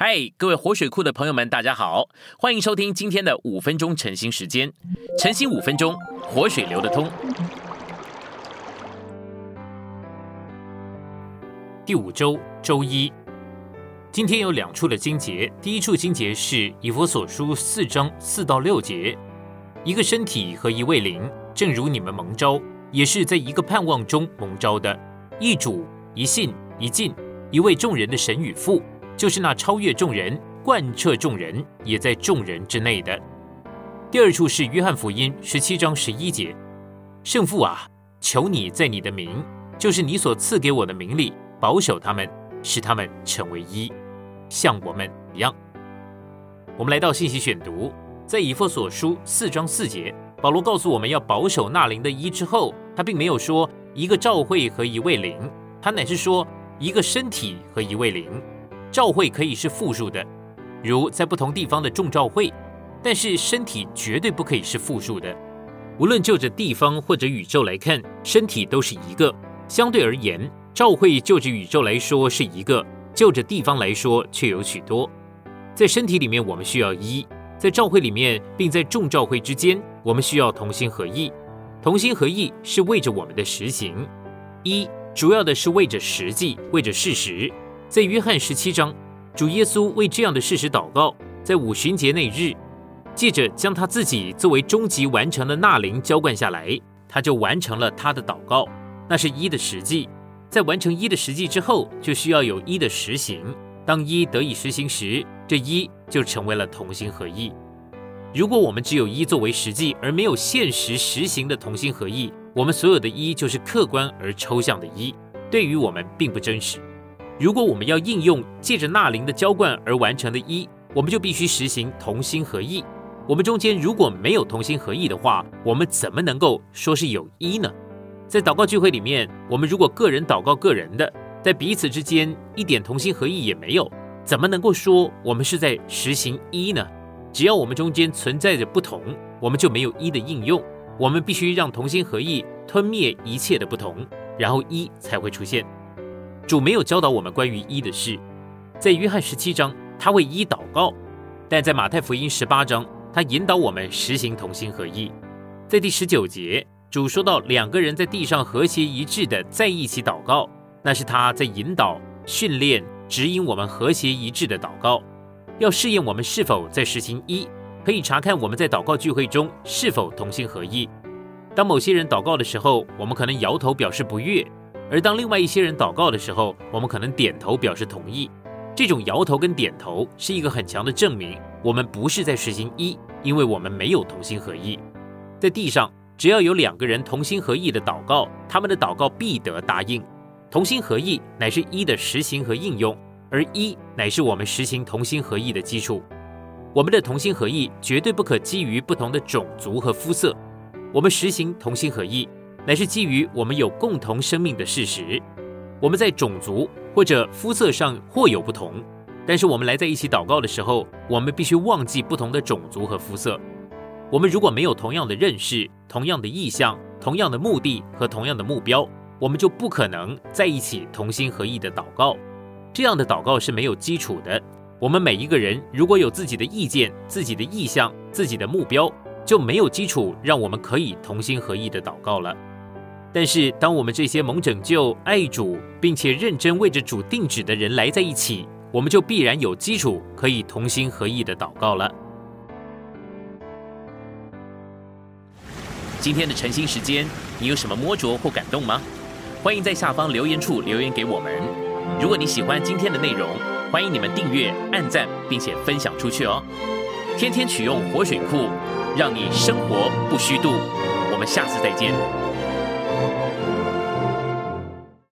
嗨，各位活水库的朋友们，大家好，欢迎收听今天的五分钟晨兴时间。晨兴五分钟，活水流得通。第五周周一，今天有两处的经节。第一处经节是以佛所书四章四到六节，一个身体和一位灵，正如你们蒙召，也是在一个盼望中蒙召的。一主，一信，一尽，一位众人的神与父。就是那超越众人、贯彻众人、也在众人之内的。第二处是约翰福音十七章十一节：“圣父啊，求你在你的名，就是你所赐给我的名里，保守他们，使他们成为一，像我们一样。”我们来到信息选读，在以弗所书四章四节，保罗告诉我们要保守那灵的一之后，他并没有说一个召会和一位灵，他乃是说一个身体和一位灵。召会可以是复数的，如在不同地方的众召会，但是身体绝对不可以是复数的。无论就着地方或者宇宙来看，身体都是一个。相对而言，召会就着宇宙来说是一个，就着地方来说却有许多。在身体里面，我们需要一；在召会里面，并在众召会之间，我们需要同心合意。同心合意是为着我们的实行。一主要的是为着实际，为着事实。在约翰十七章，主耶稣为这样的事实祷告，在五旬节那日，借着将他自己作为终极完成的纳灵浇灌下来，他就完成了他的祷告。那是一的实际，在完成一的实际之后，就需要有一的实行。当一得以实行时，这一就成为了同心合意。如果我们只有一作为实际，而没有现实实行的同心合意，我们所有的一就是客观而抽象的一，对于我们并不真实。如果我们要应用借着纳灵的浇灌而完成的一，我们就必须实行同心合意。我们中间如果没有同心合意的话，我们怎么能够说是有一呢？在祷告聚会里面，我们如果个人祷告个人的，在彼此之间一点同心合意也没有，怎么能够说我们是在实行一呢？只要我们中间存在着不同，我们就没有一的应用。我们必须让同心合意吞灭一切的不同，然后一才会出现。主没有教导我们关于一的事，在约翰十七章他为一祷告，但在马太福音十八章他引导我们实行同心合一。在第十九节，主说到两个人在地上和谐一致的在一起祷告，那是他在引导、训练、指引我们和谐一致的祷告，要试验我们是否在实行一，可以查看我们在祷告聚会中是否同心合一。当某些人祷告的时候，我们可能摇头表示不悦。而当另外一些人祷告的时候，我们可能点头表示同意。这种摇头跟点头是一个很强的证明，我们不是在实行一，因为我们没有同心合意。在地上，只要有两个人同心合意的祷告，他们的祷告必得答应。同心合意乃是一的实行和应用，而一乃是我们实行同心合意的基础。我们的同心合意绝对不可基于不同的种族和肤色。我们实行同心合意。乃是基于我们有共同生命的事实，我们在种族或者肤色上或有不同，但是我们来在一起祷告的时候，我们必须忘记不同的种族和肤色。我们如果没有同样的认识、同样的意向、同样的目的和同样的目标，我们就不可能在一起同心合意的祷告。这样的祷告是没有基础的。我们每一个人如果有自己的意见、自己的意向、自己的目标，就没有基础让我们可以同心合意的祷告了。但是，当我们这些蒙拯救、爱主，并且认真为着主定旨的人来在一起，我们就必然有基础可以同心合意的祷告了。今天的晨兴时间，你有什么摸着或感动吗？欢迎在下方留言处留言给我们。如果你喜欢今天的内容，欢迎你们订阅、按赞，并且分享出去哦。天天取用活水库，让你生活不虚度。我们下次再见。